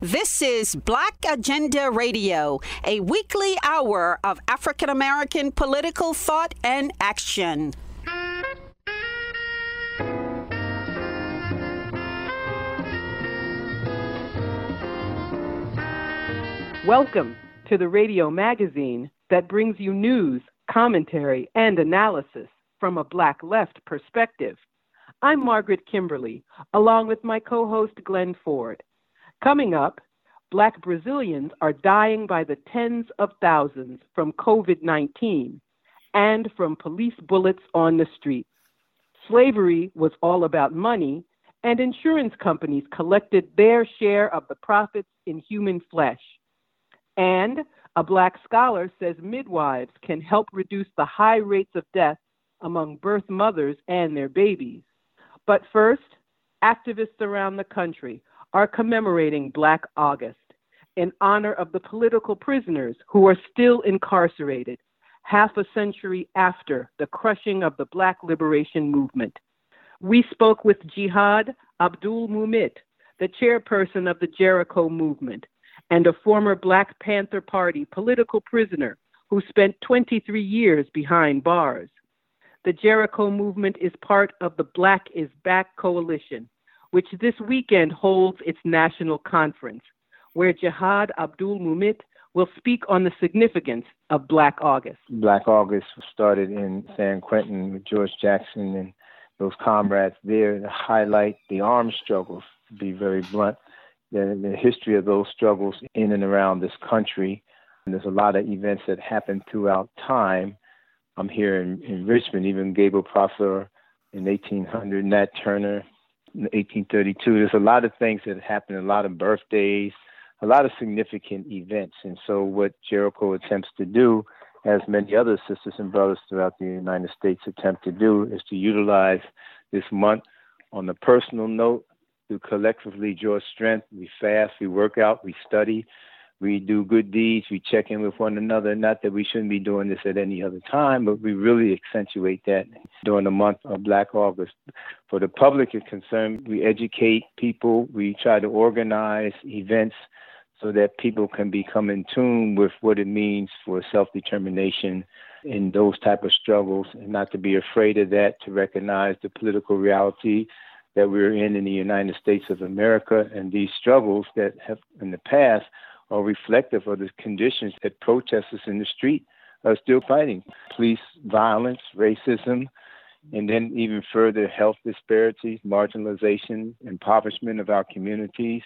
This is Black Agenda Radio, a weekly hour of African American political thought and action. Welcome to the radio magazine that brings you news, commentary, and analysis from a Black left perspective. I'm Margaret Kimberley, along with my co host Glen Ford. Coming up, Black Brazilians are dying by the tens of thousands from COVID 19 and from police bullets on the streets. Slavery was all about money, and insurance companies collected their share of the profits in human flesh. And a black scholar says midwives can help reduce the high rates of death among birth mothers and their babies. But first, activists around the country are commemorating Black August in honor of the political prisoners who are still incarcerated half a century after the crushing of the Black liberation movement. We spoke with Jihad Abdulmumit, the chairperson of the Jericho movement and a former Black Panther Party political prisoner who spent 23 years behind bars. The Jericho movement is part of the Black is Back coalition, which this weekend holds its national conference, where Jihad Abdulmumit will speak on the significance of Black August. Black August started in San Quentin with George Jackson and those comrades there to highlight the armed struggles, to be very blunt, the, the history of those struggles in and around this country. And there's a lot of events that happen throughout time. I'm here in, in Richmond, even Gabriel Prosser in 1800, Nat Turner, 1832. There's a lot of things that happen, a lot of birthdays, a lot of significant events. And so, what Jericho attempts to do, as many other sisters and brothers throughout the United States attempt to do, is to utilize this month on the personal note to collectively draw strength. We fast, we work out, we study, we do good deeds, we check in with one another. Not that we shouldn't be doing this at any other time, but we really accentuate that during the month of Black August. For the public is concerned, we educate people, we try to organize events so that people can become in tune with what it means for self-determination in those type of struggles and not to be afraid of that, to recognize the political reality that we're in in the United States of America and these struggles that have in the past are reflective of the conditions that protesters in the street are still fighting police violence, racism, and then even further health disparities, marginalization, impoverishment of our communities.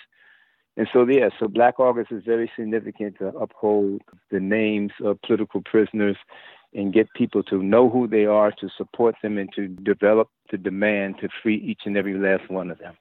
And so, yeah, so Black August is very significant to uphold the names of political prisoners and get people to know who they are, to support them, and to develop the demand to free each and every last one of them.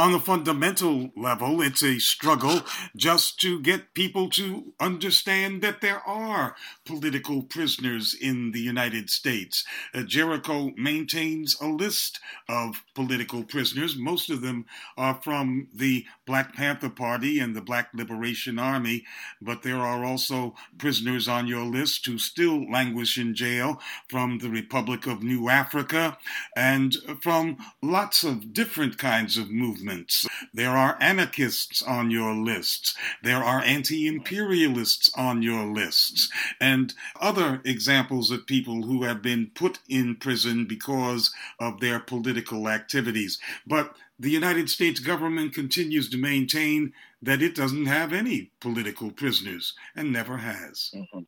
On the fundamental level, it's a struggle just to get people to understand that there are political prisoners in the United States. Uh, Jericho maintains a list of political prisoners. Most of them are from the Black Panther Party and the Black Liberation Army, but there are also prisoners on your list who still languish in jail from the Republic of New Africa and from lots of different kinds of movements movements. There are anarchists on your lists. There are anti imperialists on your lists. And other examples of people who have been put in prison because of their political activities. But the United States government continues to maintain that it doesn't have any political prisoners and never has. Mm-hmm.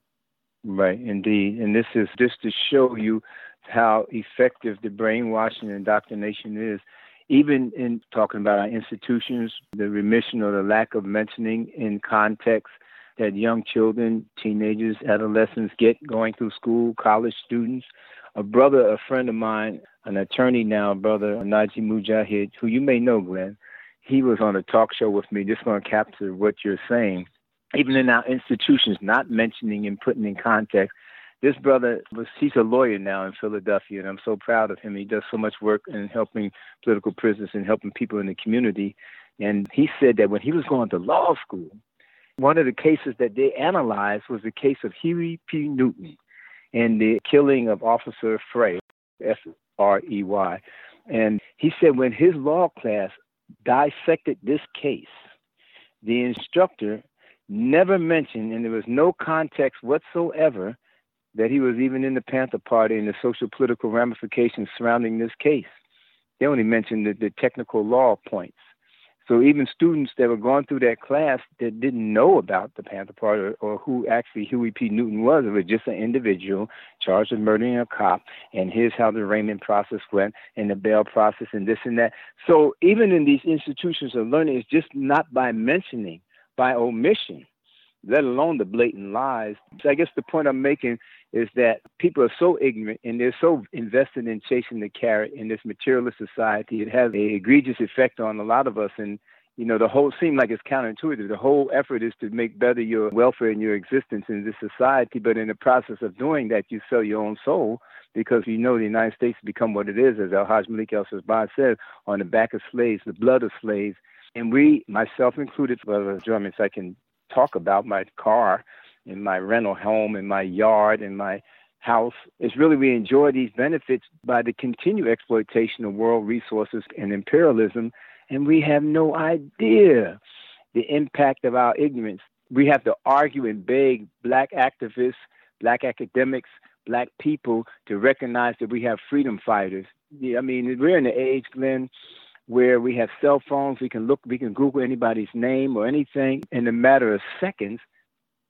Right, indeed. And this is just to show you how effective the brainwashing and indoctrination is even in talking about our institutions, the remission or the lack of mentioning in context that young children, teenagers, adolescents get going through school, college students. A brother, a friend of mine, an attorney now, brother Naji Mujahid, who you may know, Glen, he was on a talk show with me, just going to capture what you're saying. Even in our institutions, not mentioning and putting in context this brother was he's a lawyer now in Philadelphia and I'm so proud of him. He does so much work in helping political prisoners and helping people in the community. And he said that when he was going to law school, one of the cases that they analyzed was the case of Huey P. Newton and the killing of Officer Frey, F R E Y. And he said when his law class dissected this case, the instructor never mentioned, and there was no context whatsoever that he was even in the Panther Party and the social political ramifications surrounding this case. They only mentioned the, the technical law points. So even students that were going through that class that didn't know about the Panther Party or, or who actually Huey P. Newton was, it was just an individual charged with murdering a cop, and here's how the arraignment process went, and the bail process, and this and that. So even in these institutions of learning, it's just not by mentioning, by omission, let alone the blatant lies. So I guess the point I'm making is that people are so ignorant and they're so invested in chasing the carrot in this materialist society. It has an egregious effect on a lot of us. And, you know, the whole seem like it's counterintuitive. The whole effort is to make better your welfare and your existence in this society. But in the process of doing that, you sell your own soul because you know the United States has become what it is, as El-Hajj Malik El-Shabazz said, on the back of slaves, the blood of slaves. And we, myself included, for the enjoyments I can talk about my car in my rental home, in my yard, in my house. It's really we enjoy these benefits by the continued exploitation of world resources and imperialism, and we have no idea the impact of our ignorance. We have to argue and beg black activists, black academics, black people to recognize that we have freedom fighters. I mean, we're in the age, Glen, where we have cell phones. We can look, we can Google anybody's name or anything in a matter of seconds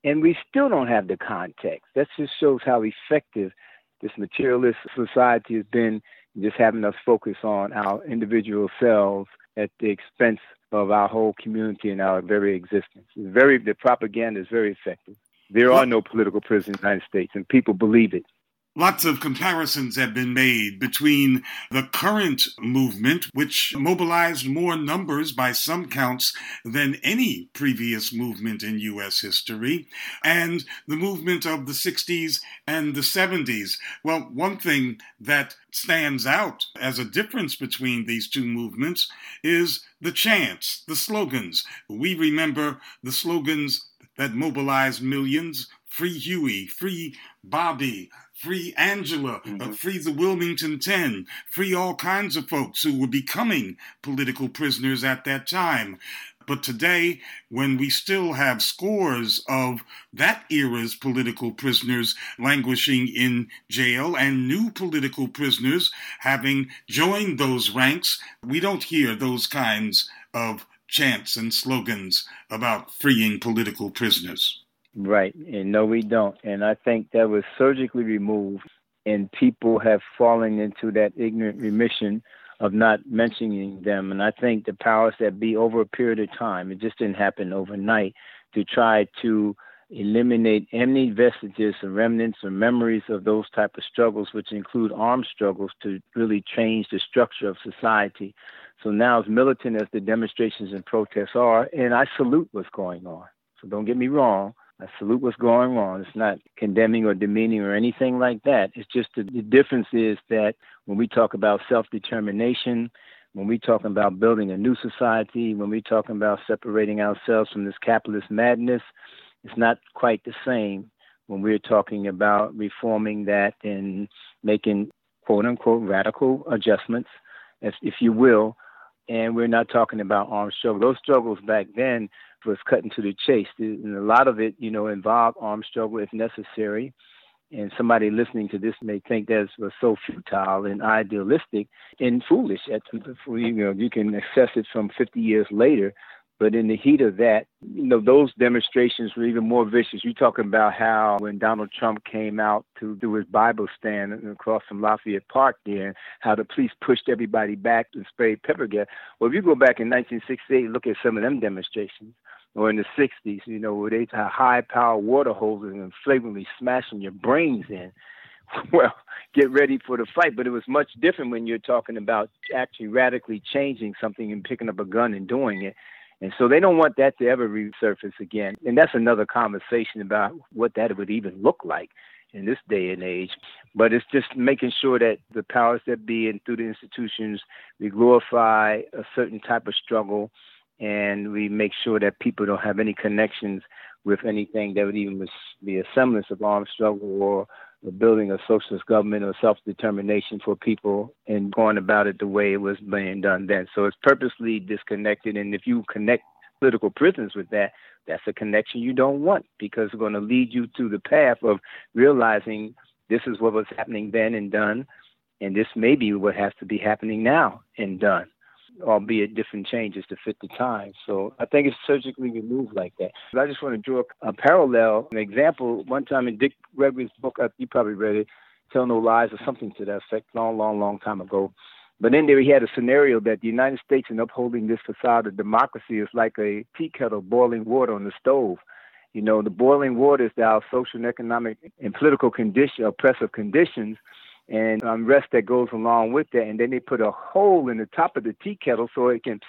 and we still don't have the context. That just shows how effective this materialist society has been, just having us focus on our individual selves at the expense of our whole community and our very existence. Very the propaganda is very effective. There are no political prisoners in the United States, and people believe it. Lots of comparisons have been made between the current movement, which mobilized more numbers by some counts than any previous movement in U.S. history, and the movement of the 60s and the 70s. Well, one thing that stands out as a difference between these two movements is the chants, the slogans. We remember the slogans that mobilized millions free Huey, free Bobby, free Angela, uh, mm-hmm. uh, free the Wilmington 10, free all kinds of folks who were becoming political prisoners at that time. But today, when we still have scores of that era's political prisoners languishing in jail and new political prisoners having joined those ranks, we don't hear those kinds of chants and slogans about freeing political prisoners. Right. And no, we don't. And I think that was surgically removed, and people have fallen into that ignorant remission of not mentioning them. And I think the powers that be, over a period of time, it just didn't happen overnight, to try to eliminate any vestiges or remnants or memories of those type of struggles, which include armed struggles, to really change the structure of society. So now, as militant as the demonstrations and protests are, and I salute what's going on. So don't get me wrong. I salute what's going on. It's not condemning or demeaning or anything like that. It's just the, the difference is that when we talk about self determination, when we talk about building a new society, when we talk about separating ourselves from this capitalist madness, it's not quite the same when we're talking about reforming that and making quote unquote radical adjustments, if, if you will. And we're not talking about armed struggle. Those struggles back then was cutting to the chase. And a lot of it, you know, involved armed struggle if necessary. And somebody listening to this may think that was so futile and idealistic and foolish. At, you know, you can assess it from 50 years later. But in the heat of that, you know, those demonstrations were even more vicious. You're talking about how when Donald Trump came out to do his Bible stand across from Lafayette Park there, how the police pushed everybody back and sprayed pepper gas. Well, if you go back in 1968, look at some of them demonstrations or in the 60s, you know, where they had high power water hoses and flagrantly smashing your brains in. Well, get ready for the fight. But it was much different when you're talking about actually radically changing something and picking up a gun and doing it. And so they don't want that to ever resurface again. And that's another conversation about what that would even look like in this day and age. But it's just making sure that the powers that be and through the institutions, we glorify a certain type of struggle and we make sure that people don't have any connections with anything that would even be a semblance of armed struggle or the building a socialist government or self determination for people and going about it the way it was being done then. So it's purposely disconnected. And if you connect political prisoners with that, that's a connection you don't want because it's going to lead you to the path of realizing this is what was happening then and done, and this may be what has to be happening now and done, albeit different changes to fit the time. So I think it's surgically removed like that. But I just want to draw a parallel, an example. One time in Dick Gregory's book, uh, you probably read it, Tell No Lies or something to that effect, long, long, long time ago. But in there, he had a scenario that the United States, in upholding this facade of democracy, is like a tea kettle boiling water on the stove. You know, the boiling water is our social and economic and political condition, oppressive conditions, and um, unrest that goes along with that. And then they put a hole in the top of the tea kettle so it can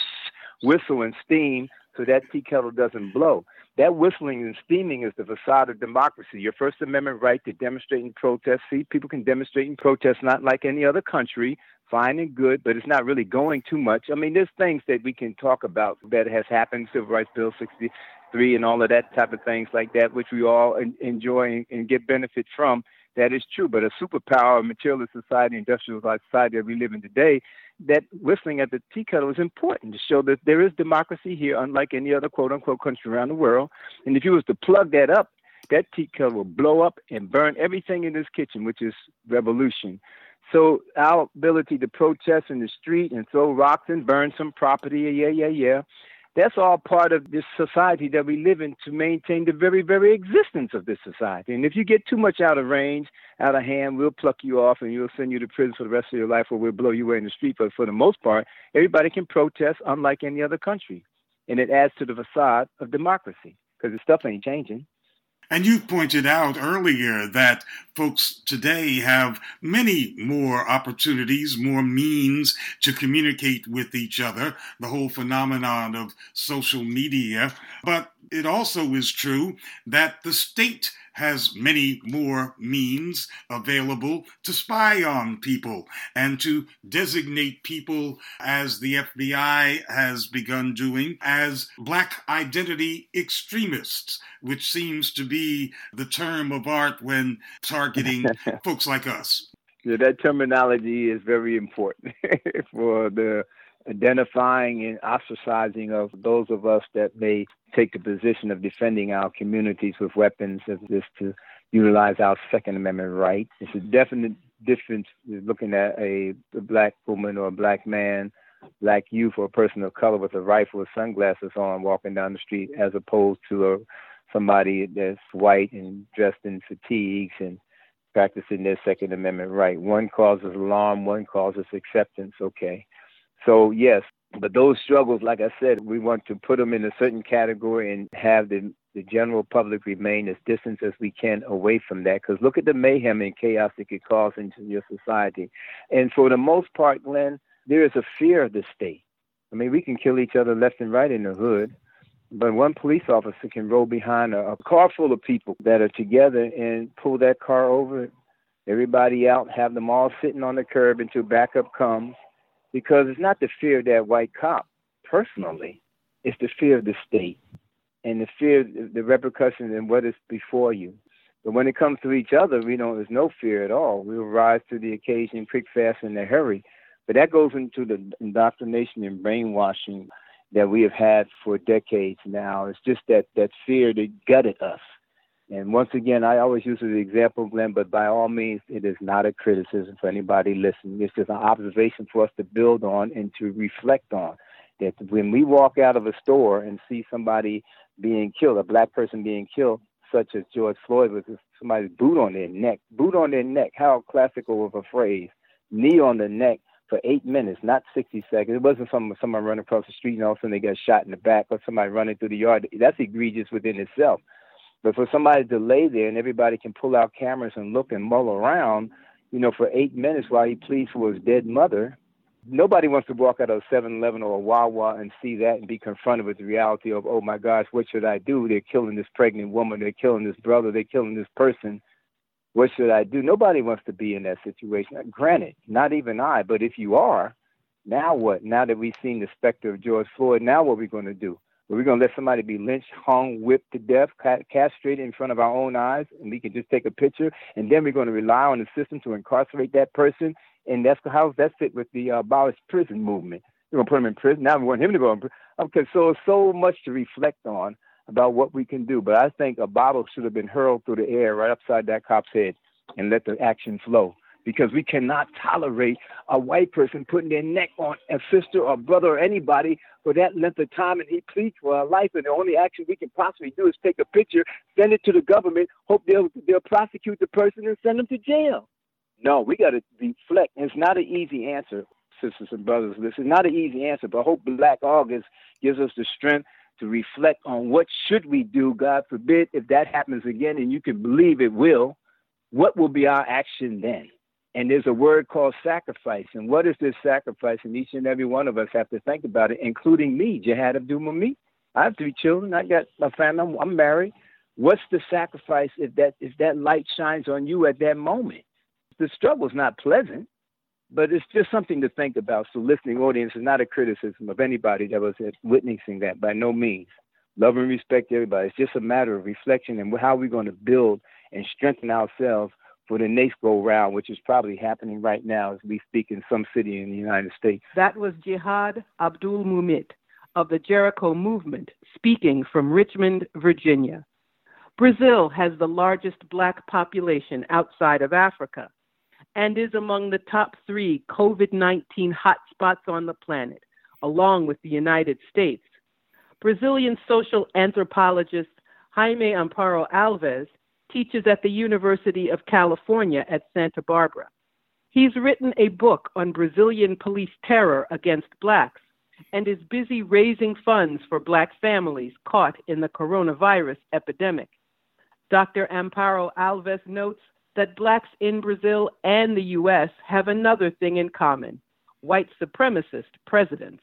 whistle and steam so that tea kettle doesn't blow. That whistling and steaming is the facade of democracy. Your First Amendment right to demonstrate and protest. See, people can demonstrate and protest not like any other country fine and good, but it's not really going too much. I mean, there's things that we can talk about that has happened, Civil Rights Bill 63 and all of that type of things like that, which we all enjoy and get benefit from. That is true, but a superpower, materialist society, industrialized society that we live in today, that whistling at the tea kettle is important to show that there is democracy here, unlike any other quote unquote country around the world. And if you was to plug that up, that tea kettle will blow up and burn everything in this kitchen, which is revolution. So our ability to protest in the street and throw rocks and burn some property, yeah, yeah, yeah, that's all part of this society that we live in to maintain the very, very existence of this society. And if you get too much out of range, out of hand, we'll pluck you off and we'll send you to prison for the rest of your life or we'll blow you away in the street. But for the most part, everybody can protest unlike any other country. And it adds to the facade of democracy because the stuff ain't changing. And you pointed out earlier that folks today have many more opportunities, more means to communicate with each other, the whole phenomenon of social media. But it also is true that the state has many more means available to spy on people and to designate people, as the FBI has begun doing, as black identity extremists, which seems to be the term of art when targeting folks like us. Yeah, that terminology is very important for the identifying and ostracizing of those of us that may take the position of defending our communities with weapons as this to utilize our Second Amendment right. It's a definite difference looking at a, a black woman or a black man, black youth or a person of color with a rifle with sunglasses on walking down the street as opposed to a, somebody that's white and dressed in fatigues and practicing their Second Amendment right. One causes alarm, one causes acceptance, okay. So, yes, but those struggles, like I said, we want to put them in a certain category and have the, the general public remain as distant as we can away from that. Because look at the mayhem and chaos it could cause into your society. And for the most part, Glen, there is a fear of the state. I mean, we can kill each other left and right in the hood, but one police officer can roll behind a, a car full of people that are together and pull that car over, everybody out, have them all sitting on the curb until backup comes because it's not the fear of that white cop personally, it's the fear of the state and the fear the repercussions and what is before you. But when it comes to each other, we know there's no fear at all. We'll rise to the occasion quick, fast, and in a hurry. But that goes into the indoctrination and brainwashing that we have had for decades now. It's just that that fear that gutted us. And once again, I always use the example, Glen, but by all means, it is not a criticism for anybody listening. It's just an observation for us to build on and to reflect on. That when we walk out of a store and see somebody being killed, a black person being killed, such as George Floyd, with somebody's boot on their neck, boot on their neck, how classical of a phrase, knee on the neck for eight minutes, not 60 seconds. It wasn't some, someone running across the street and all of a sudden they got shot in the back or somebody running through the yard. That's egregious within itself. But for somebody to lay there and everybody can pull out cameras and look and mull around, you know, for eight minutes while he pleads for his dead mother, nobody wants to walk out of a 7 Eleven or a Wawa and see that and be confronted with the reality of, oh my gosh, what should I do? They're killing this pregnant woman, they're killing this brother, they're killing this person. What should I do? Nobody wants to be in that situation. Granted, not even I, but if you are, now what? Now that we've seen the specter of George Floyd, now what are we going to do? Are we going to let somebody be lynched, hung, whipped to death, castrated in front of our own eyes, and we can just take a picture, and then we're going to rely on the system to incarcerate that person? And that's how does that fit with the uh, abolish prison movement? we're gonna put him in prison. Now we want him to go in prison. Okay, so so much to reflect on about what we can do. But I think a bottle should have been hurled through the air right upside that cop's head and let the action flow. Because we cannot tolerate a white person putting their neck on a sister or brother or anybody for that length of time and he pleads for our life and the only action we can possibly do is take a picture, send it to the government, hope they'll they'll prosecute the person and send them to jail. No, we gotta reflect. It's not an easy answer, sisters and brothers. This is not an easy answer, but I hope Black August gives us the strength to reflect on what should we do, God forbid, if that happens again, and you can believe it will, what will be our action then? And there's a word called sacrifice. And what is this sacrifice? And each and every one of us have to think about it, including me, Jihad Abdul me. I have three children. I got a family. I'm, I'm married. What's the sacrifice if that if that light shines on you at that moment? The struggle is not pleasant, but it's just something to think about. So, listening audience is not a criticism of anybody that was witnessing that by no means. Love and respect everybody. It's just a matter of reflection and how we're going to build and strengthen ourselves for the next go round, which is probably happening right now as we speak in some city in the United States. That was Jihad Abdulmumit of the Jericho Movement speaking from Richmond, Virginia. Brazil has the largest black population outside of Africa and is among the top three COVID 19 hotspots on the planet, along with the United States. Brazilian social anthropologist Jaime Amparo Alves teaches at the University of California at Santa Barbara. He's written a book on Brazilian police terror against blacks and is busy raising funds for black families caught in the coronavirus epidemic. Dr. Amparo Alves notes that blacks in Brazil and the US have another thing in common white supremacist presidents.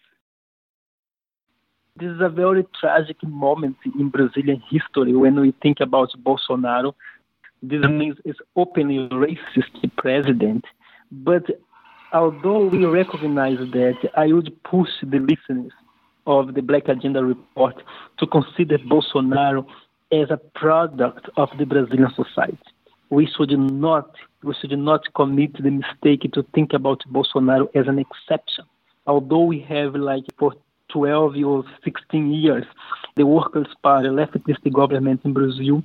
This is a very tragic moment in Brazilian history when we think about Bolsonaro. This mm-hmm. means is openly racist president. But although we recognize that, I would push the listeners of the Black Agenda report to consider Bolsonaro as a product of the Brazilian society we should not we should not commit the mistake to think about Bolsonaro as an exception. Although we have like for 12 or 16 years the Workers' Party, leftist government in Brazil,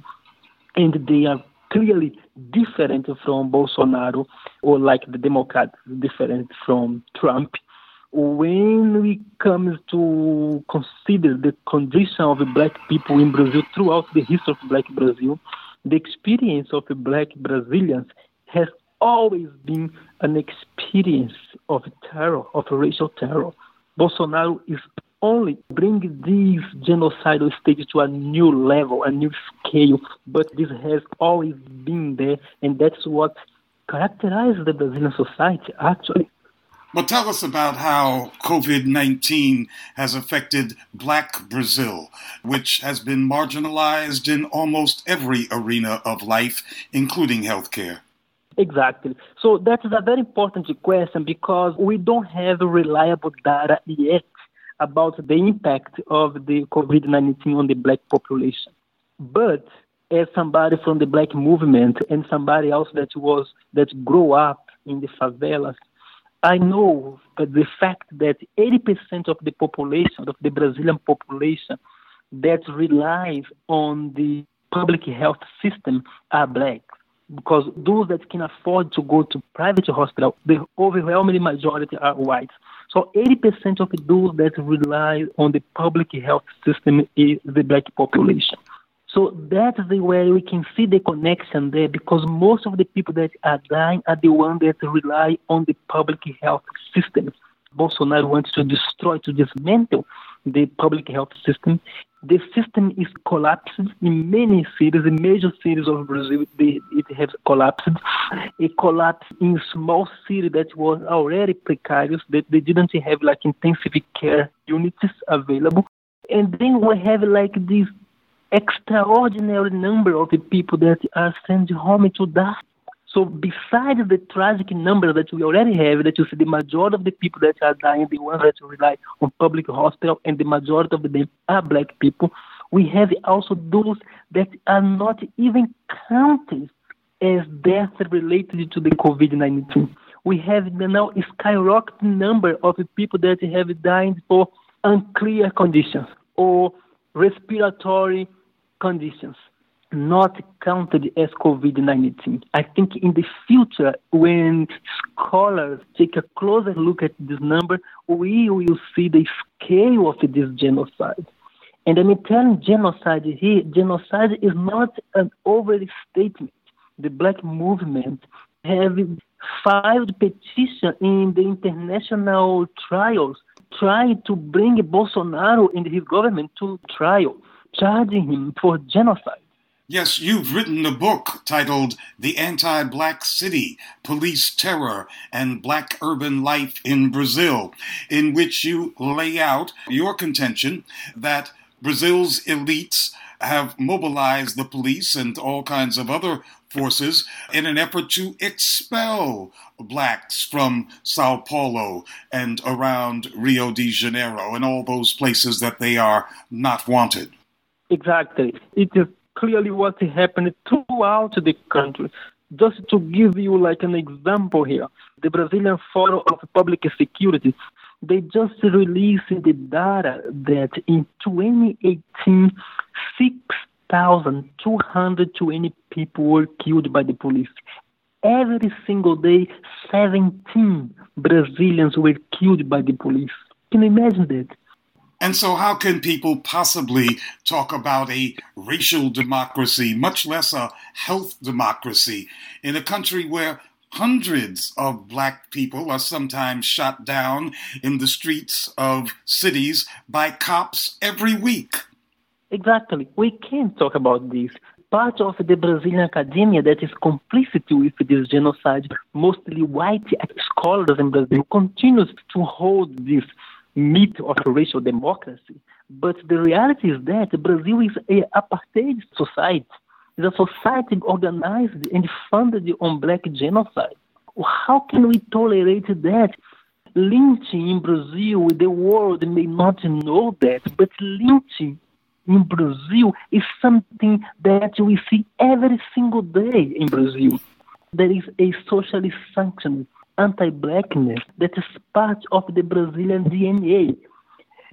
and they are clearly different from Bolsonaro or like the Democrats different from Trump. When we come to consider the condition of black people in Brazil throughout the history of black Brazil, the experience of black Brazilians has always been an experience of terror, of racial terror. Bolsonaro is only bringing this genocidal state to a new level, a new scale, but this has always been there, and that's what characterizes the Brazilian society, actually. Well, tell us about how COVID 19 has affected Black Brazil, which has been marginalized in almost every arena of life, including healthcare. Exactly. So that is a very important question because we don't have reliable data yet about the impact of the COVID 19 on the black population. But as somebody from the black movement and somebody else that was that grew up in the favelas, I know the fact that 80% of the population, of the Brazilian population, that relies on the public health system are black. Because those that can afford to go to private hospital, the overwhelming majority are white. So 80% of those that rely on the public health system is the black population. So that's the way we can see the connection there because most of the people that are dying are the ones that rely on the public health system. Bolsonaro wants to destroy, to dismantle the public health system. The system is collapsed in many cities, in major cities of Brazil. They, it has collapsed. It collapsed in small cities that was already precarious, that they didn't have like intensive care units available. And then we have like this extraordinary number of people that are sent home to die. So besides the tragic number that we already have, that you see the majority of the people that are dying, the ones that rely on public hospital, and the majority of them are black people, we have also those that are not even counted as deaths related to the COVID-19. we have now a skyrocketing number of people that have died for unclear conditions or respiratory conditions not counted as COVID 19. I think in the future, when scholars take a closer look at this number, we will see the scale of this genocide. And I'm telling genocide here, genocide is not an overstatement. The black movement have filed petition in the international trials trying to bring Bolsonaro and his government to trial, charging him for genocide. Yes, you've written a book titled The Anti Black City Police Terror and Black Urban Life in Brazil, in which you lay out your contention that Brazil's elites have mobilized the police and all kinds of other forces in an effort to expel blacks from Sao Paulo and around Rio de Janeiro and all those places that they are not wanted. Exactly. It is clearly what happened throughout the country. Just to give you like an example here, the Brazilian Forum of Public Security, they just released the data that in 2018, 6,220 people were killed by the police. Every single day, 17 Brazilians were killed by the police. Can you imagine that? And so, how can people possibly talk about a racial democracy, much less a health democracy, in a country where hundreds of black people are sometimes shot down in the streets of cities by cops every week? Exactly. We can't talk about this. Part of the Brazilian academia that is complicit with this genocide, mostly white scholars in Brazil, continues to hold this myth of racial democracy. But the reality is that Brazil is an apartheid society. It's a society organized and funded on black genocide. How can we tolerate that? Lynching in Brazil, the world may not know that, but lynching in Brazil is something that we see every single day in Brazil. There is a socially sanctioned anti-blackness that is part of the Brazilian DNA.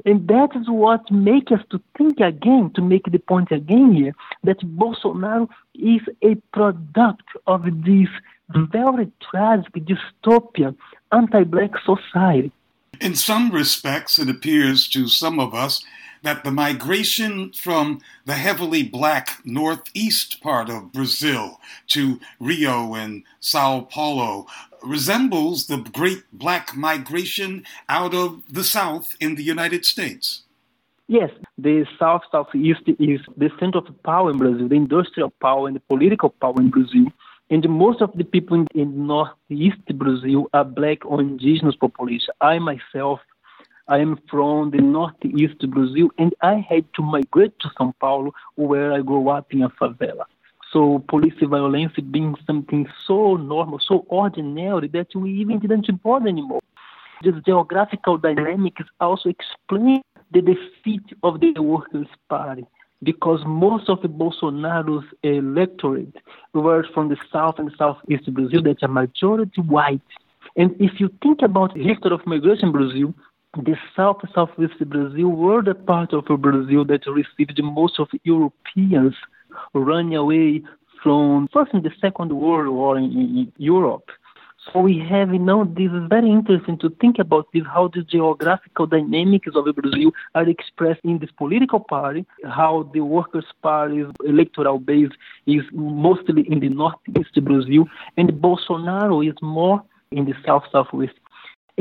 And that is what makes us to think again, to make the point again here, that Bolsonaro is a product of this very tragic, dystopian, anti-black society. In some respects, it appears to some of us that the migration from the heavily black northeast part of Brazil to Rio and Sao Paulo resembles the great black migration out of the South in the United States. Yes, the South Southeast is the center of power in Brazil, the industrial power and the political power in Brazil. And most of the people in, in Northeast Brazil are black or indigenous population. I myself I am from the northeast Brazil, and I had to migrate to São Paulo, where I grew up in a favela. So police violence being something so normal, so ordinary that we even didn't bother anymore. This geographical dynamics also explain the defeat of the Workers' Party because most of the Bolsonaro's electorate were from the south and southeast Brazil that are majority white. And if you think about the history of migration in Brazil, the south southwest Brazil were the part of Brazil that received most of Europeans running away from first and the Second World War in, in Europe. So we have you know this is very interesting to think about this how the geographical dynamics of Brazil are expressed in this political party, how the Workers' Party's electoral base is mostly in the northeast Brazil, and Bolsonaro is more in the south southwest.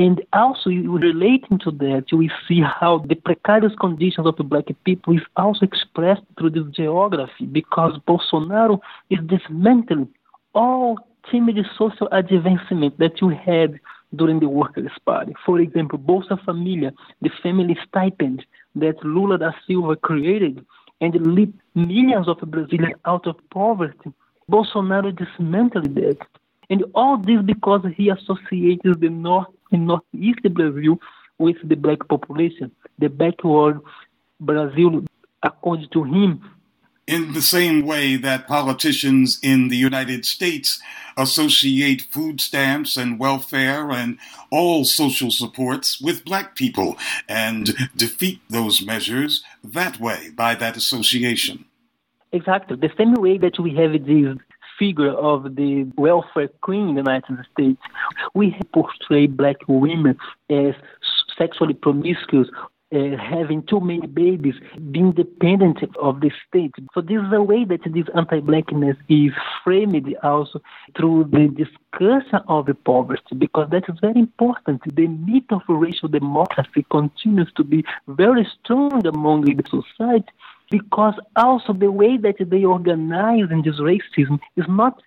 And also, relating to that, we see how the precarious conditions of the black people is also expressed through this geography because Bolsonaro is dismantling all timid social advancement that you had during the Workers' Party. For example, Bolsa Família, the family stipend that Lula da Silva created and lead millions of Brazilians out of poverty. Bolsonaro dismantled that. And all this because he associates the North in northeast Brazil with the black population. The backward Brazil, according to him, in the same way that politicians in the United States associate food stamps and welfare and all social supports with black people and defeat those measures that way by that association. Exactly. The same way that we have this figure of the welfare queen in the United States, we portray black women as sexually promiscuous uh, having too many babies, being dependent of the state. So this is a way that this anti-blackness is framed also through the discussion of the poverty, because that is very important. The myth of racial democracy continues to be very strong among the society, because also the way that they organize in this racism is not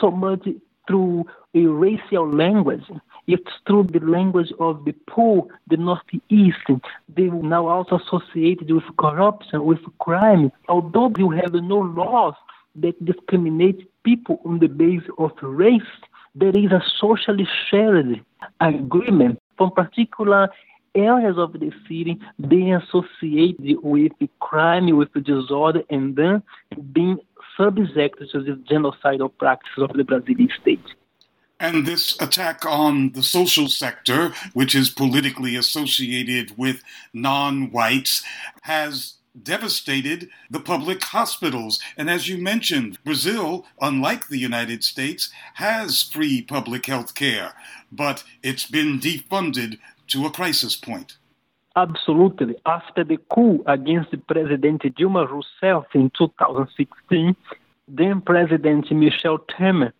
so much through a racial language, it's through the language of the poor, the Northeast. They now also associated with corruption, with crime. Although you have no laws that discriminate people on the basis of race, there is a socially shared agreement from particular areas of the city being associated with crime, with disorder, and then being subject to the genocidal practices of the Brazilian state. And this attack on the social sector, which is politically associated with non whites, has devastated the public hospitals. And as you mentioned, Brazil, unlike the United States, has free public health care, but it's been defunded to a crisis point. Absolutely. After the coup against President Dilma Rousseff in 2016, then President Michel Temer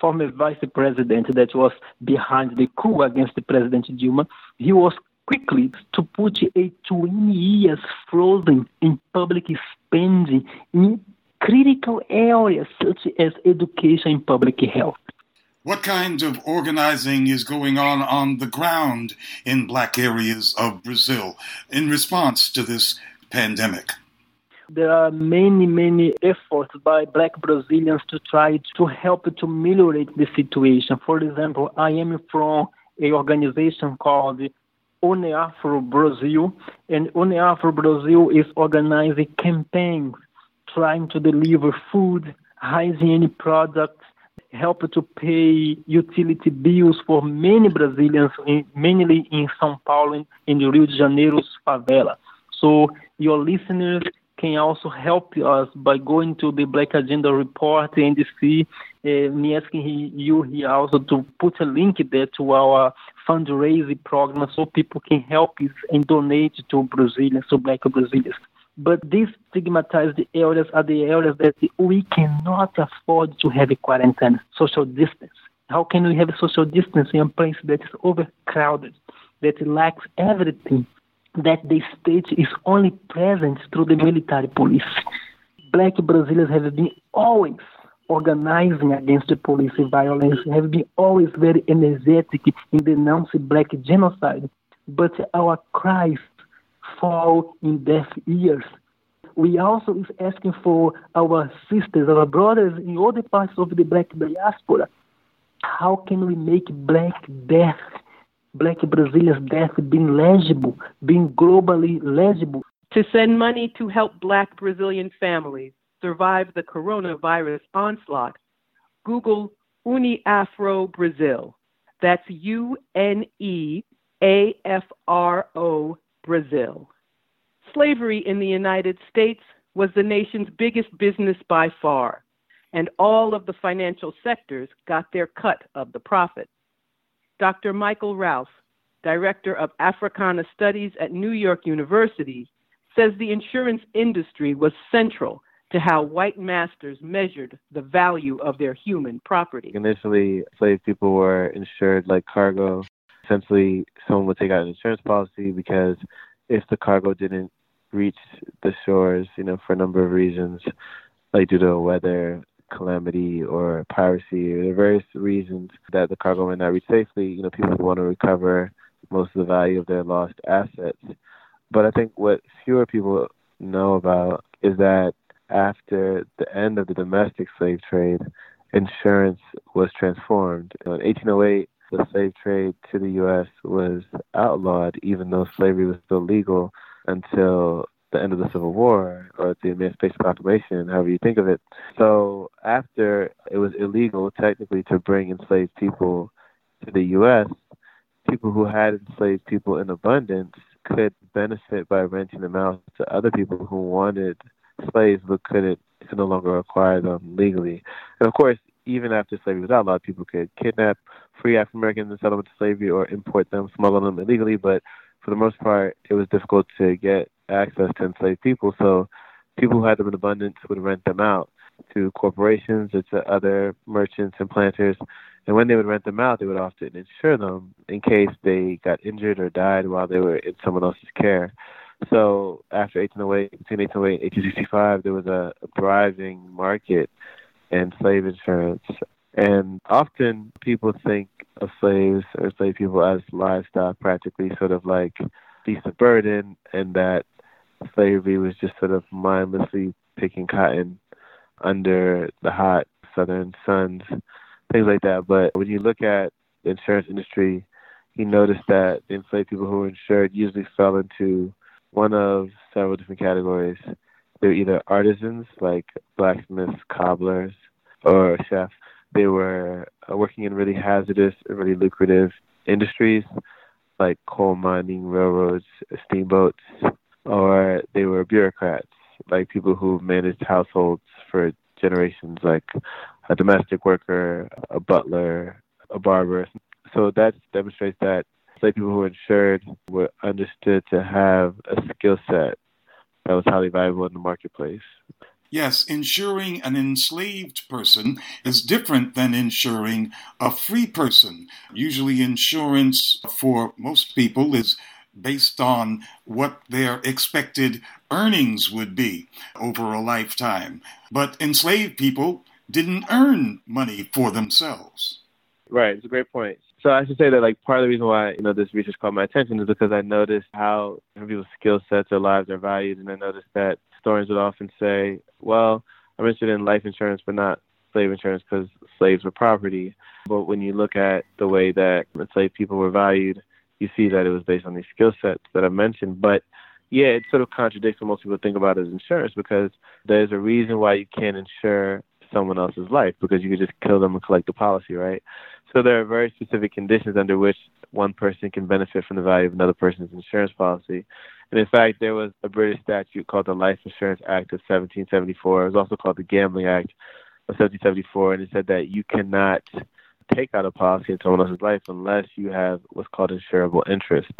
former vice president that was behind the coup against President Dilma, he was quickly to put a 20 years frozen in public spending in critical areas such as education and public health. What kind of organizing is going on on the ground in black areas of Brazil in response to this pandemic? There are many, many efforts by black Brazilians to try to help to ameliorate the situation. For example, I am from an organization called UNEAFRO Brazil, and UNEAFRO Brazil is organizing campaigns trying to deliver food, hygiene products, help to pay utility bills for many Brazilians, mainly in São Paulo and Rio de Janeiro's favela. So your listeners can also help us by going to the Black Agenda report and see uh, me asking you here also to put a link there to our fundraising program so people can help us and donate to Brazilians, to Black Brazilians. But these stigmatized areas are the areas that we cannot afford to have a quarantine, social distance. How can we have social distance in a place that is overcrowded, that lacks everything that the state is only present through the military police. Black Brazilians have been always organizing against the police violence, have been always very energetic in denouncing black genocide, but our cries fall in deaf ears. We also is asking for our sisters, our brothers in other parts of the black diaspora. How can we make black death black Brazilians' death being legible, being globally legible. To send money to help black Brazilian families survive the coronavirus onslaught, Google UNEAFRO Brazil. That's U N E A F R O Brazil. Slavery in the United States was the nation's biggest business by far, and all of the financial sectors got their cut of the profit. Dr. Michael Ralph, Director of Africana Studies at New York University, says the insurance industry was central to how white masters measured the value of their human property. Initially, slave people were insured like cargo. Essentially, someone would take out an insurance policy because if the cargo didn't reach the shores, you know, for a number of reasons, like due to weather, calamity or piracy or the various reasons that the cargo may not reach safely, you know, people want to recover most of the value of their lost assets. But I think what fewer people know about is that after the end of the domestic slave trade, insurance was transformed. in 1808, the slave trade to the U.S. was outlawed, even though slavery was still legal until the end of the Civil War or the Emancipation Proclamation, however you think of it. So after it was illegal technically to bring enslaved people to the U.S., people who had enslaved people in abundance could benefit by renting them out to other people who wanted slaves but couldn't could no longer acquire them legally. And of course, even after slavery was outlawed, people could kidnap free African Americans and sell them into slavery or import them, smuggle them illegally. But for the most part, it was difficult to get access to enslaved people. So people who had them in abundance would rent them out to corporations or to other merchants and planters. And when they would rent them out, they would often insure them in case they got injured or died while they were in someone else's care. So after 1808, between 1808 and 1865, there was a, a thriving market in slave insurance. And often people think of slaves or slave people as livestock, practically sort of like beasts of burden, and that slavery was just sort of mindlessly picking cotton under the hot southern suns, things like that. But when you look at the insurance industry, you notice that the enslaved people who were insured usually fell into one of several different categories. They were either artisans, like blacksmiths, cobblers, or chefs. They were uh, working in really hazardous, really lucrative industries, like coal mining, railroads, steamboats, or they were bureaucrats, like people who managed households for generations, like a domestic worker, a butler, a barber. So that demonstrates that enslaved people who were insured were understood to have a skill set that was highly valuable in the marketplace. Yes, insuring an enslaved person is different than insuring a free person. Usually, insurance for most people is based on what their expected earnings would be over a lifetime. But enslaved people didn't earn money for themselves. Right, it's a great point. So I should say that like part of the reason why you know this research caught my attention is because I noticed how people's skill sets or lives are valued, and I noticed that historians would often say, "Well, I'm interested in life insurance, but not slave insurance because slaves were property." But when you look at the way that enslaved people were valued, you see that it was based on these skill sets that I mentioned. But yeah, it sort of contradicts what most people think about as insurance because there's a reason why you can't insure someone else's life because you could just kill them and collect the policy, right? So there are very specific conditions under which one person can benefit from the value of another person's insurance policy. And in fact, there was a British statute called the Life Insurance Act of 1774. It was also called the Gambling Act of 1774, and it said that you cannot take out a policy in someone else's life unless you have what's called insurable interest.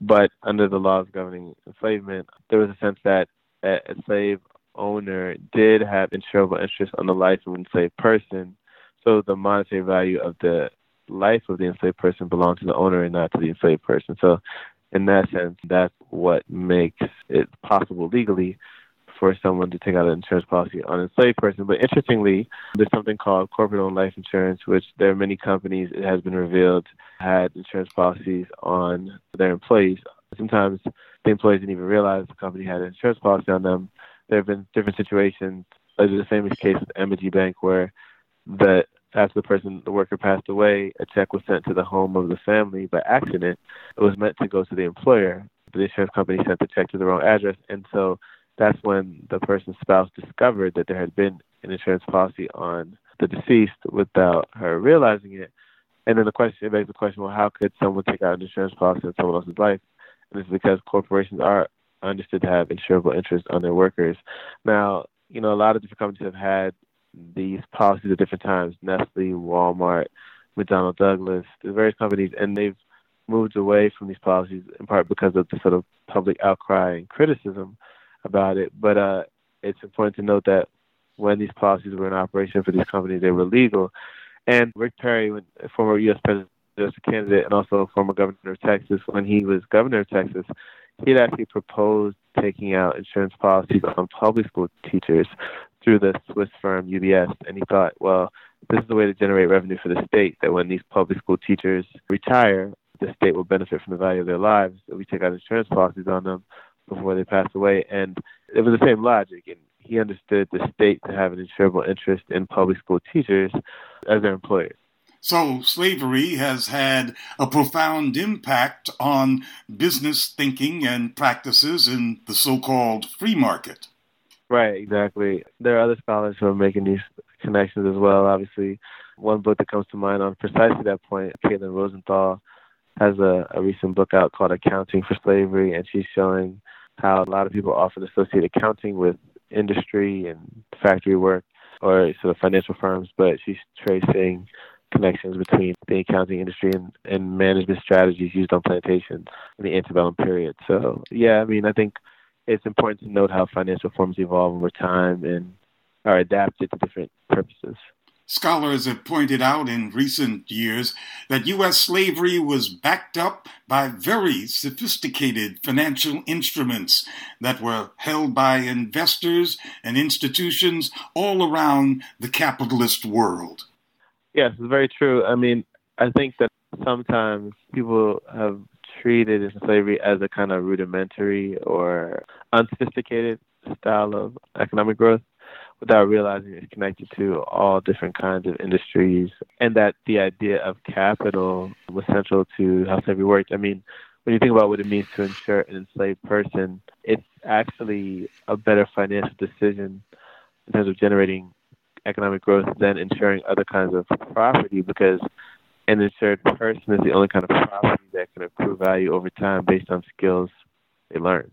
But under the laws governing enslavement, there was a sense that a slave owner did have insurable interest on the life of an enslaved person so the monetary value of the life of the enslaved person belongs to the owner and not to the enslaved person. So in that sense, that's what makes it possible legally for someone to take out an insurance policy on an enslaved person. But interestingly, there's something called corporate owned life insurance, which there are many companies, it has been revealed, had insurance policies on their employees. Sometimes the employees didn't even realize the company had an insurance policy on them. There have been different situations, like the famous case with M&T Bank, where the after the person, the worker passed away, a check was sent to the home of the family by accident. It was meant to go to the employer. but The insurance company sent the check to the wrong address, and so that's when the person's spouse discovered that there had been an insurance policy on the deceased without her realizing it. And then the question it begs the question: Well, how could someone take out an insurance policy on someone else's life? And it's because corporations are understood to have insurable interest on their workers. Now, you know, a lot of different companies have had these policies at different times Nestle, Walmart, McDonnell Douglas, the various companies, and they've moved away from these policies in part because of the sort of public outcry and criticism about it. But uh, it's important to note that when these policies were in operation for these companies, they were legal. And Rick Perry, when, former U.S. presidential candidate and also former governor of Texas, when he was governor of Texas, he had actually proposed taking out insurance policies on public school teachers through the Swiss firm UBS, and he thought, well, this is the way to generate revenue for the state. That when these public school teachers retire, the state will benefit from the value of their lives. So we take out insurance policies on them before they pass away, and it was the same logic. And he understood the state to have an insurable interest in public school teachers as their employers. So, slavery has had a profound impact on business thinking and practices in the so called free market. Right, exactly. There are other scholars who are making these connections as well. Obviously, one book that comes to mind on precisely that point, Caitlin Rosenthal has a, a recent book out called Accounting for Slavery, and she's showing how a lot of people often associate accounting with industry and factory work or sort of financial firms, but she's tracing connections between the accounting industry and, and management strategies used on plantations in the antebellum period. So, yeah, I mean, I think it's important to note how financial forms evolve over time and are adapted to different purposes. Scholars have pointed out in recent years that U.S. slavery was backed up by very sophisticated financial instruments that were held by investors and institutions all around the capitalist world. Yes, it's very true. I mean, I think that sometimes people have treated slavery as a kind of rudimentary or unsophisticated style of economic growth without realizing it's connected to all different kinds of industries and that the idea of capital was central to how slavery worked. I mean, when you think about what it means to insure an enslaved person, it's actually a better financial decision in terms of generating economic growth than insuring other kinds of property because an insured person is the only kind of property that can accrue value over time based on skills they learn.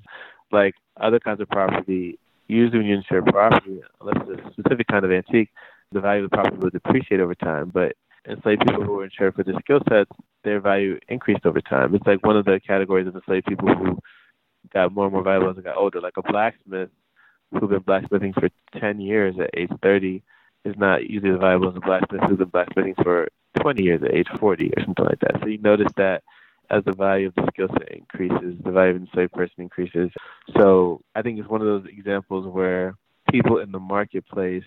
Like other kinds of property, usually when you insure property, unless it's a specific kind of antique, the value of the property will depreciate over time. But enslaved people who were insured for their skill sets, their value increased over time. It's like one of the categories of enslaved people who got more and more valuable as they got older, like a blacksmith who's been blacksmithing for 10 years at age 30 is not usually as valuable as a blacksmith who's been blacksmithing for 20 years at age 40 or something like that. So you notice that as the value of the skill set increases, the value of an enslaved person increases. So I think it's one of those examples where people in the marketplace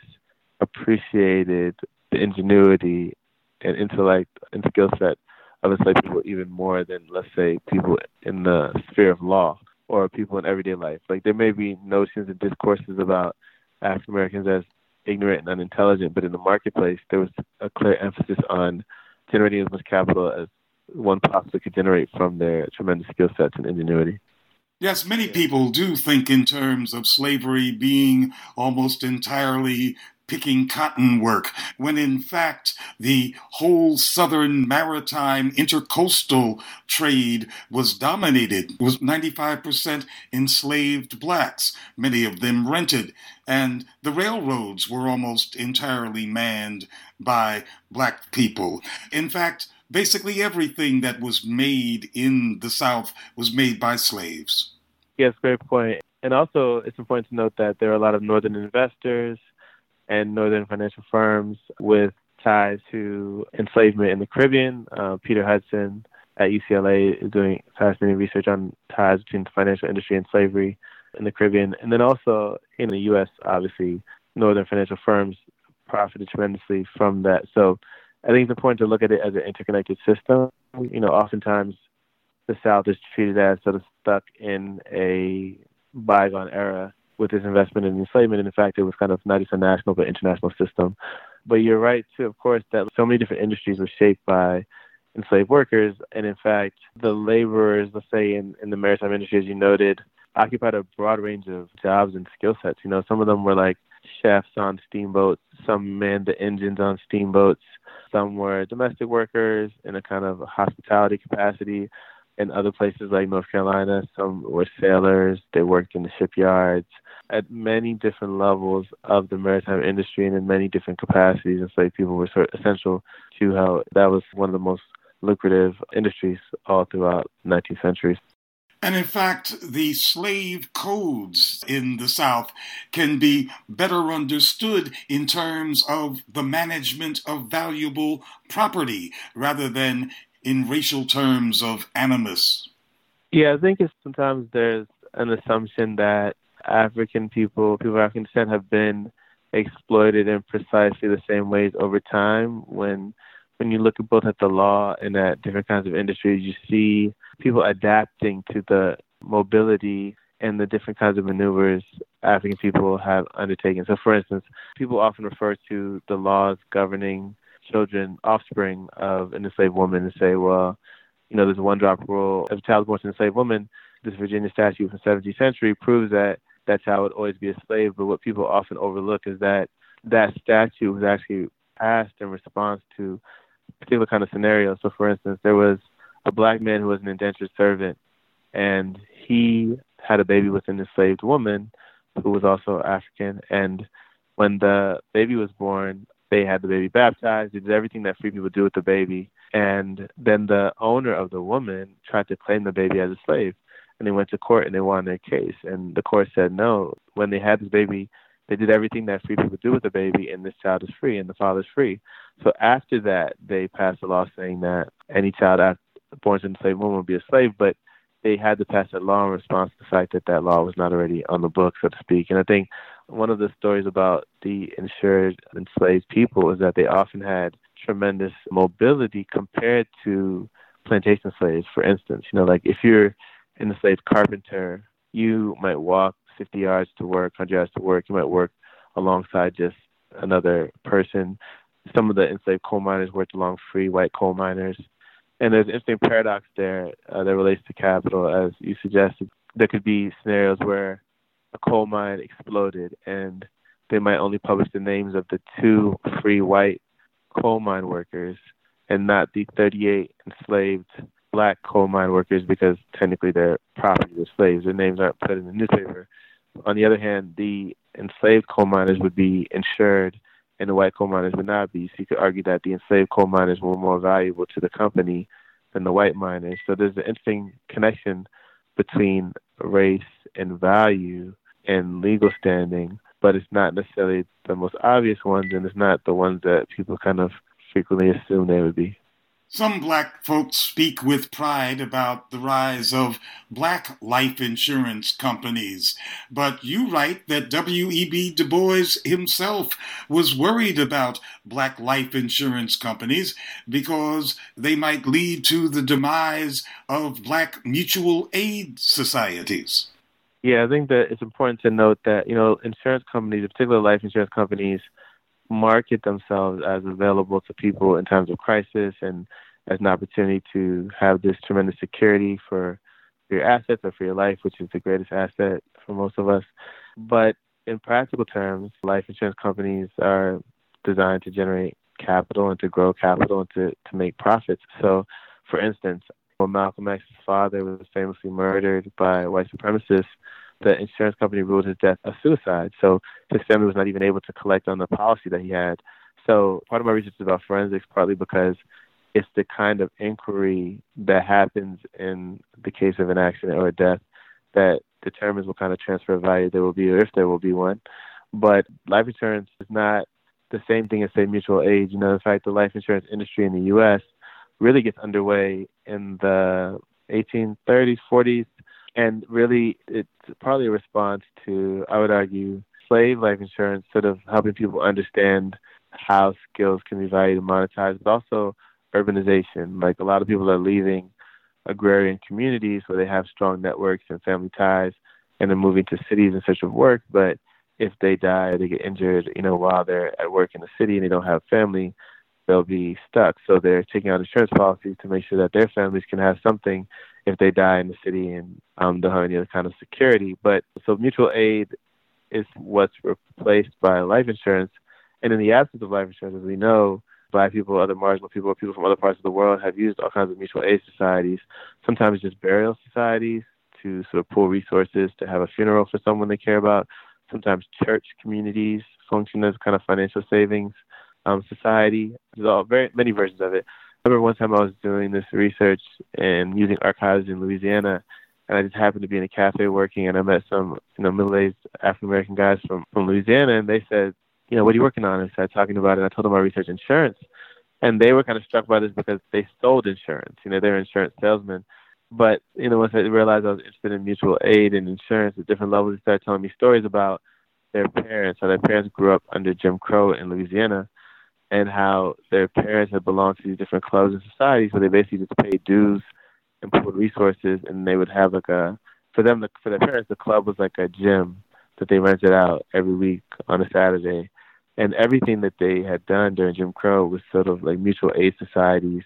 appreciated the ingenuity and intellect and skill set of enslaved people even more than, let's say, people in the sphere of law or people in everyday life. Like there may be notions and discourses about African Americans as ignorant and unintelligent, but in the marketplace, there was a clear emphasis on generating as much capital as one possibly could generate from their tremendous skill sets and ingenuity. Yes, many people do think in terms of slavery being almost entirely picking cotton work, when in fact the whole southern maritime intercoastal trade was dominated, was 95% enslaved blacks, many of them rented, and the railroads were almost entirely manned by black people. In fact, basically everything that was made in the South was made by slaves. Yes, great point. And also, it's important to note that there are a lot of northern investors and northern financial firms with ties to enslavement in the Caribbean. Uh, Peter Hudson at UCLA is doing fascinating research on ties between the financial industry and slavery in the Caribbean. And then also in the U.S., obviously, northern financial firms profited tremendously from that. So I think it's important to look at it as an interconnected system. You know, oftentimes the South is treated as sort of stuck in a bygone era with this investment in enslavement. And in fact, it was kind of not just a national but international system. But you're right too, of course, that so many different industries were shaped by enslaved workers. And in fact, the laborers, let's say in, in the maritime industry, as you noted, occupied a broad range of jobs and skill sets. You know, some of them were like chefs on steamboats, some manned the engines on steamboats, some were domestic workers in a kind of hospitality capacity. In other places like North Carolina, some were sailors. They worked in the shipyards at many different levels of the maritime industry and in many different capacities. Enslaved people were sort of essential to how that was one of the most lucrative industries all throughout the 19th century. And in fact, the slave codes in the South can be better understood in terms of the management of valuable property rather than in racial terms of animus. Yeah, I think it's sometimes there's an assumption that African people, people of African descent, have been exploited in precisely the same ways over time. When when you look at both at the law and at different kinds of industries, you see people adapting to the mobility and the different kinds of maneuvers African people have undertaken. So, for instance, people often refer to the laws governing children, offspring of an enslaved woman, and say, well, you know, there's a one drop rule. If a child born to an enslaved woman, this Virginia statute from the 17th century proves that that child would always be a slave. But what people often overlook is that that statute was actually passed in response to a particular kind of scenario. So, for instance, there was a black man who was an indentured servant, and he had a baby with an enslaved woman who was also African. And when the baby was born, they had the baby baptized. They did everything that free people do with the baby. And then the owner of the woman tried to claim the baby as a slave. And they went to court and they won their case. And the court said no. When they had this baby, they did everything that free people do with the baby, and this child is free, and the father's free. So after that, they passed a law saying that any child born to an enslaved woman would be a slave. But they had to pass that law in response to the fact that that law was not already on the books, so to speak. And I think one of the stories about the insured enslaved people is that they often had tremendous mobility compared to plantation slaves, for instance. You know, like if you're an enslaved carpenter, you might walk 50 yards to work, 100 yards to work. You might work alongside just another person. Some of the enslaved coal miners worked along free white coal miners. And there's an interesting paradox there uh, that relates to capital, as you suggested. There could be scenarios where a coal mine exploded and they might only publish the names of the two free white coal mine workers and not the 38 enslaved black coal mine workers because technically their property was slaves. Their names aren't put in the newspaper. On the other hand, the enslaved coal miners would be insured and the white coal miners would not be. So you could argue that the enslaved coal miners were more valuable to the company than the white miners. So there's an interesting connection between race and value and legal standing, but it's not necessarily the most obvious ones, and it's not the ones that people kind of frequently assume they would be. Some black folks speak with pride about the rise of black life insurance companies, but you write that W.E.B. Du Bois himself was worried about black life insurance companies because they might lead to the demise of black mutual aid societies. Yeah, I think that it's important to note that, you know, insurance companies, particularly life insurance companies, market themselves as available to people in times of crisis and as an opportunity to have this tremendous security for your assets or for your life, which is the greatest asset for most of us. But in practical terms, life insurance companies are designed to generate capital and to grow capital and to, to make profits. So, for instance, when Malcolm X's father was famously murdered by white supremacists, the insurance company ruled his death a suicide. So his family was not even able to collect on the policy that he had. So part of my research is about forensics, partly because it's the kind of inquiry that happens in the case of an accident or a death that determines what kind of transfer of value there will be or if there will be one. But life insurance is not the same thing as say mutual aid. You know, in fact, the life insurance industry in the U.S. really gets underway in the 1830s, 40s, and really it's partly a response to, I would argue, slave life insurance, sort of helping people understand how skills can be valued and monetized, but also urbanization. Like a lot of people are leaving agrarian communities where they have strong networks and family ties and they're moving to cities in search of work. But if they die or they get injured, you know, while they're at work in the city and they don't have family, they'll be stuck. So they're taking out insurance policies to make sure that their families can have something if they die in the city and um, don't have any other kind of security. But so mutual aid is what's replaced by life insurance. And in the absence of life insurance, as we know, black people, other marginal people, or people from other parts of the world have used all kinds of mutual aid societies, sometimes just burial societies to sort of pool resources to have a funeral for someone they care about. Sometimes church communities function as kind of financial savings um, society. There's all very many versions of it. I remember one time I was doing this research and using archives in Louisiana, and I just happened to be in a cafe working, and I met some you know middle-aged African American guys from from Louisiana, and they said, you know, what are you working on? And I started talking about it. And I told them I research insurance. And they were kind of struck by this because they sold insurance. You know, they're insurance salesmen. But, you know, once I realized I was interested in mutual aid and insurance at different levels, they started telling me stories about their parents, how their parents grew up under Jim Crow in Louisiana, and how their parents had belonged to these different clubs and societies where they basically just paid dues and pooled resources, and they would have like a for them the, for their parents the club was like a gym that they rented out every week on a Saturday, And everything that they had done during Jim Crow was sort of like mutual aid societies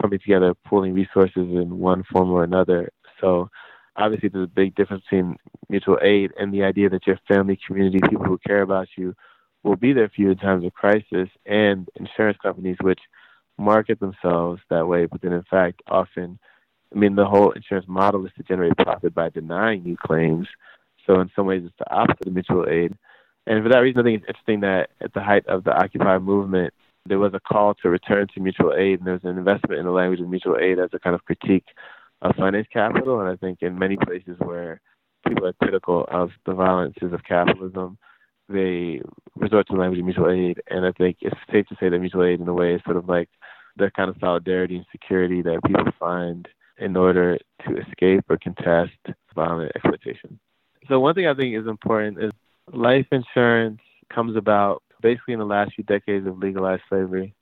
coming together, pooling resources in one form or another. So obviously there's a big difference between mutual aid and the idea that your family, community, people who care about you will be there for you in times of crisis and insurance companies which market themselves that way, but then in fact often I mean the whole insurance model is to generate profit by denying you claims. So in some ways it's the opposite of mutual aid. And for that reason I think it's interesting that at the height of the Occupy movement there was a call to return to mutual aid and there was an investment in the language of mutual aid as a kind of critique of finance capital and I think in many places where people are critical of the violences of capitalism they resort to language of mutual aid. And I think it's safe to say that mutual aid, in a way, is sort of like the kind of solidarity and security that people find in order to escape or contest violent exploitation. So, one thing I think is important is life insurance comes about basically in the last few decades of legalized slavery.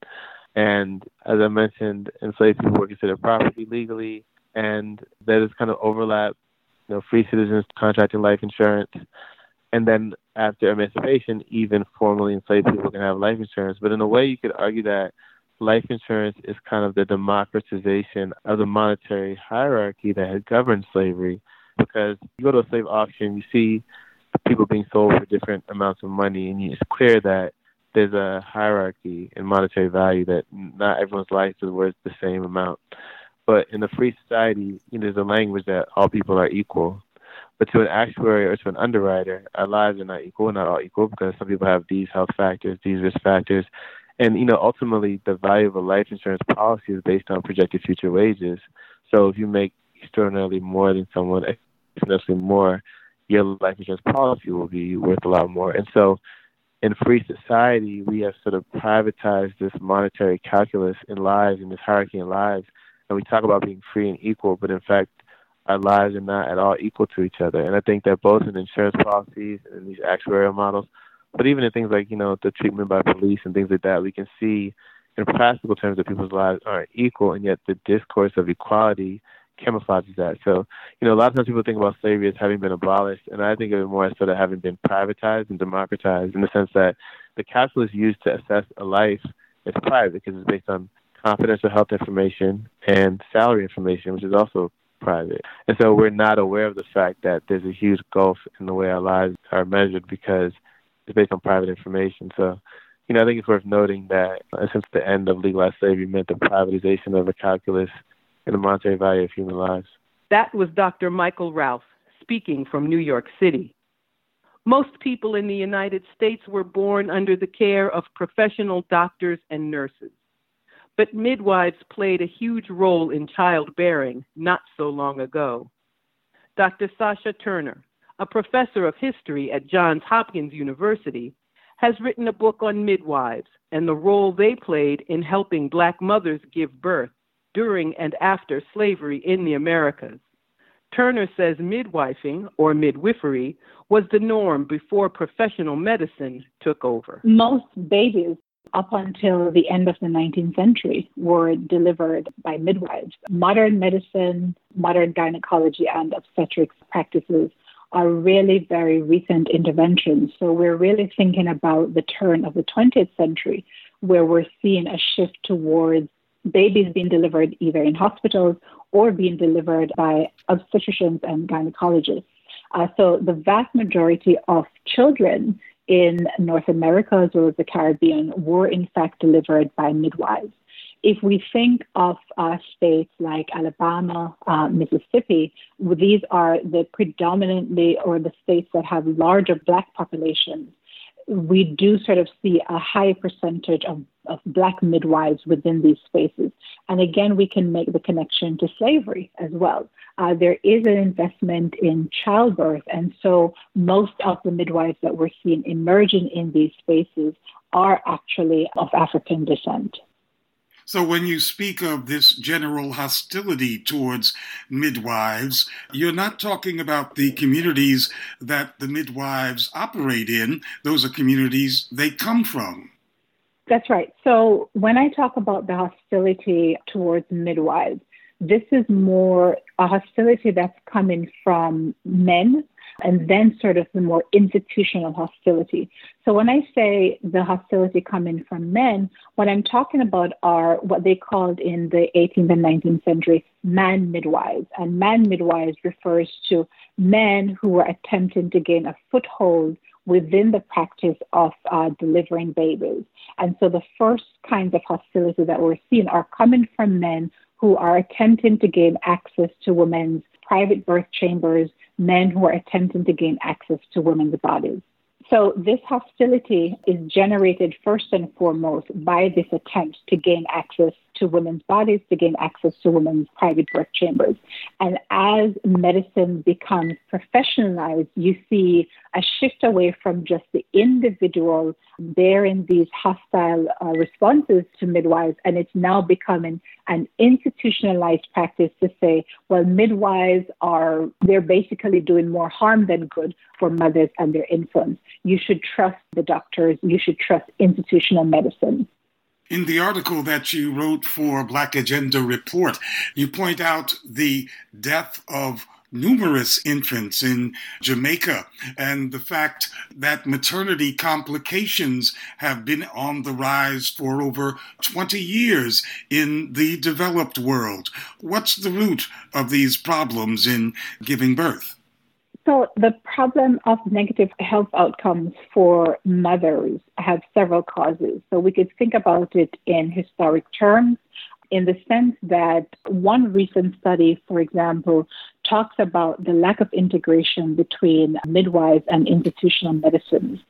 And as I mentioned, enslaved people were considered property legally, and there is kind of overlap. You know, free citizens contracting life insurance and then after emancipation, even formerly enslaved people can have life insurance. But in a way, you could argue that life insurance is kind of the democratization of the monetary hierarchy that had governed slavery. Because you go to a slave auction, you see people being sold for different amounts of money, and it's clear that there's a hierarchy in monetary value that not everyone's life is worth the same amount. But in a free society, you know, there's a language that all people are equal. But to an actuary or to an underwriter, our lives are not equal, not all equal, because some people have these health factors, these risk factors. And, you know, ultimately, the value of a life insurance policy is based on projected future wages. So if you make extraordinarily more than someone, exponentially more, your life insurance policy will be worth a lot more. And so in free society, we have sort of privatized this monetary calculus in lives and this hierarchy in lives. And we talk about being free and equal, but in fact, our lives are not at all equal to each other. And I think that both in insurance policies and these actuarial models, but even in things like, you know, the treatment by police and things like that, we can see in practical terms that people's lives aren't equal, and yet the discourse of equality camouflages that. So, you know, a lot of times people think about slavery as having been abolished, and I think of it more as sort of having been privatized and democratized in the sense that the is used to assess a life is private because it's based on confidential health information and salary information, which is also private. And so we're not aware of the fact that there's a huge gulf in the way our lives are measured because it's based on private information. So, you know, I think it's worth noting that uh, since the end of legalized slavery meant the privatization of the calculus and the monetary value of human lives. That was Dr. Michael Ralph speaking from New York City. Most people in the United States were born under the care of professional doctors and nurses but midwives played a huge role in childbearing not so long ago. Dr. Sasha Turner, a professor of history at Johns Hopkins University, has written a book on midwives and the role they played in helping black mothers give birth during and after slavery in the Americas. Turner says midwifing or midwifery was the norm before professional medicine took over. Most babies up until the end of the 19th century were delivered by midwives. Modern medicine, modern gynecology, and obstetrics practices are really very recent interventions. So we're really thinking about the turn of the 20th century, where we're seeing a shift towards babies being delivered either in hospitals or being delivered by obstetricians and gynecologists. Uh, so the vast majority of children in North America as well as the Caribbean were in fact delivered by midwives. If we think of uh, states like Alabama, uh, Mississippi, these are the predominantly or the states that have larger black populations we do sort of see a high percentage of, of black midwives within these spaces. And again, we can make the connection to slavery as well. Uh, there is an investment in childbirth, and so most of the midwives that we're seeing emerging in these spaces are actually of African descent. So, when you speak of this general hostility towards midwives, you're not talking about the communities that the midwives operate in. Those are communities they come from. That's right. So, when I talk about the hostility towards midwives, this is more a hostility that's coming from men and then sort of the more institutional hostility. So when I say the hostility coming from men, what I'm talking about are what they called in the 18th and 19th century man midwives. And man midwives refers to men who were attempting to gain a foothold within the practice of uh, delivering babies. And so the first kinds of hostility that we're seeing are coming from men who are attempting to gain access to women's private birth chambers, men who are attempting to gain access to women's bodies. So, this hostility is generated first and foremost by this attempt to gain access to women's bodies, to gain access to women's private birth chambers. And as medicine becomes professionalized, you see a shift away from just the individual bearing these hostile uh, responses to midwives, and it's now becoming an institutionalized practice to say, well, midwives are, they're basically doing more harm than good for mothers and their infants. You should trust the doctors, you should trust institutional medicine. In the article that you wrote for Black Agenda Report, you point out the death of numerous infants in Jamaica and the fact that maternity complications have been on the rise for over 20 years in the developed world. What's the root of these problems in giving birth? So, the problem of negative health outcomes for mothers have several causes. So, we could think about it in historic terms in the sense that one recent study, for example, talks about the lack of integration between midwives and institutional medicines.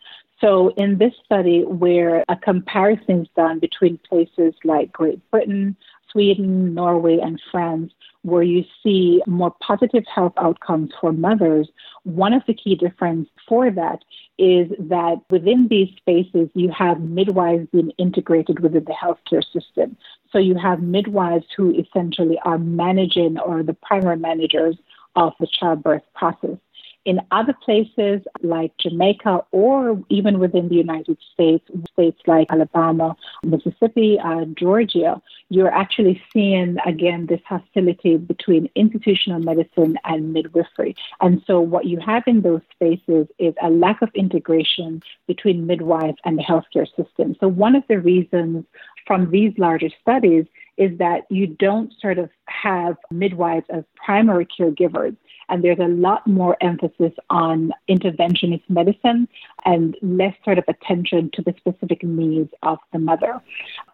So, in this study, where a comparison is done between places like Great Britain, Sweden, Norway, and France, where you see more positive health outcomes for mothers, one of the key differences for that is that within these spaces, you have midwives being integrated within the healthcare system. So you have midwives who essentially are managing or the primary managers of the childbirth process. In other places like Jamaica or even within the United States, states like Alabama, Mississippi, uh, Georgia, you're actually seeing again this hostility between institutional medicine and midwifery. And so what you have in those spaces is a lack of integration between midwives and the healthcare system. So one of the reasons from these larger studies is that you don't sort of have midwives as primary caregivers. And there's a lot more emphasis on interventionist medicine and less sort of attention to the specific needs of the mother.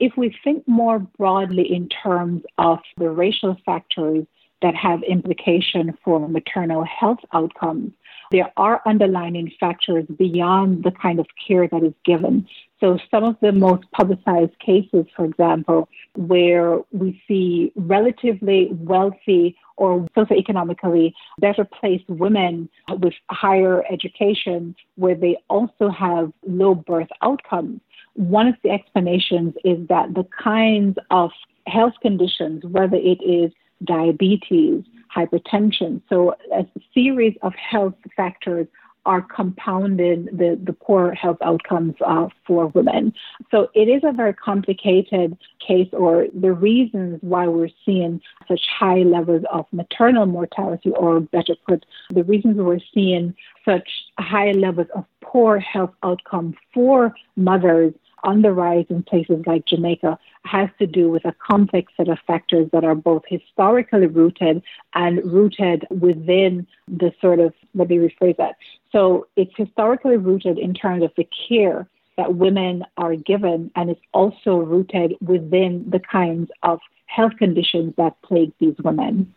If we think more broadly in terms of the racial factors that have implication for maternal health outcomes, there are underlying factors beyond the kind of care that is given. So, some of the most publicized cases, for example, where we see relatively wealthy or socioeconomically better placed women with higher education, where they also have low birth outcomes. One of the explanations is that the kinds of health conditions, whether it is diabetes, hypertension. So, a series of health factors are compounding the, the poor health outcomes uh, for women. So, it is a very complicated case, or the reasons why we're seeing such high levels of maternal mortality, or better put, the reasons we're seeing such high levels of poor health outcome for mothers on the rise in places like Jamaica has to do with a complex set of factors that are both historically rooted and rooted within the sort of, let me rephrase that. So it's historically rooted in terms of the care that women are given, and it's also rooted within the kinds of health conditions that plague these women.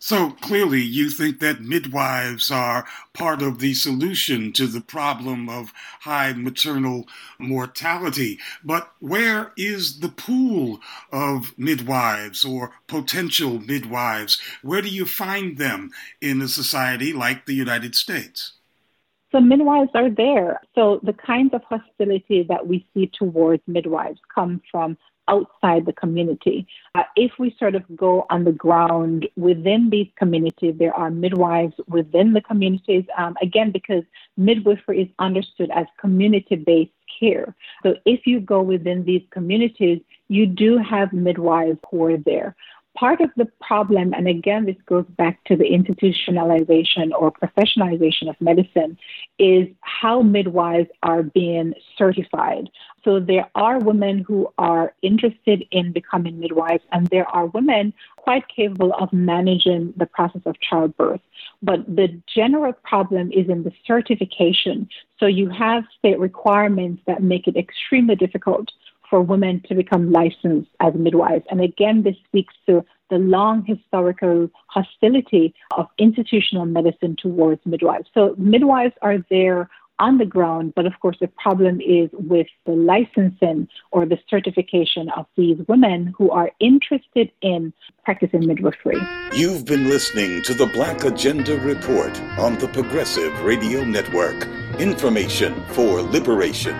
So clearly, you think that midwives are part of the solution to the problem of high maternal mortality. But where is the pool of midwives or potential midwives? Where do you find them in a society like the United States? So midwives are there. So the kinds of hostility that we see towards midwives come from outside the community. Uh, if we sort of go on the ground within these communities, there are midwives within the communities, um, again, because midwifery is understood as community based care. So if you go within these communities, you do have midwives who are there. Part of the problem, and again, this goes back to the institutionalization or professionalization of medicine, is how midwives are being certified. So there are women who are interested in becoming midwives, and there are women quite capable of managing the process of childbirth. But the general problem is in the certification. So you have state requirements that make it extremely difficult for women to become licensed as midwives. And again, this speaks to the long historical hostility of institutional medicine towards midwives. So midwives are there on the ground, but of course, the problem is with the licensing or the certification of these women who are interested in practicing midwifery. You've been listening to the Black Agenda Report on the Progressive Radio Network. Information for liberation.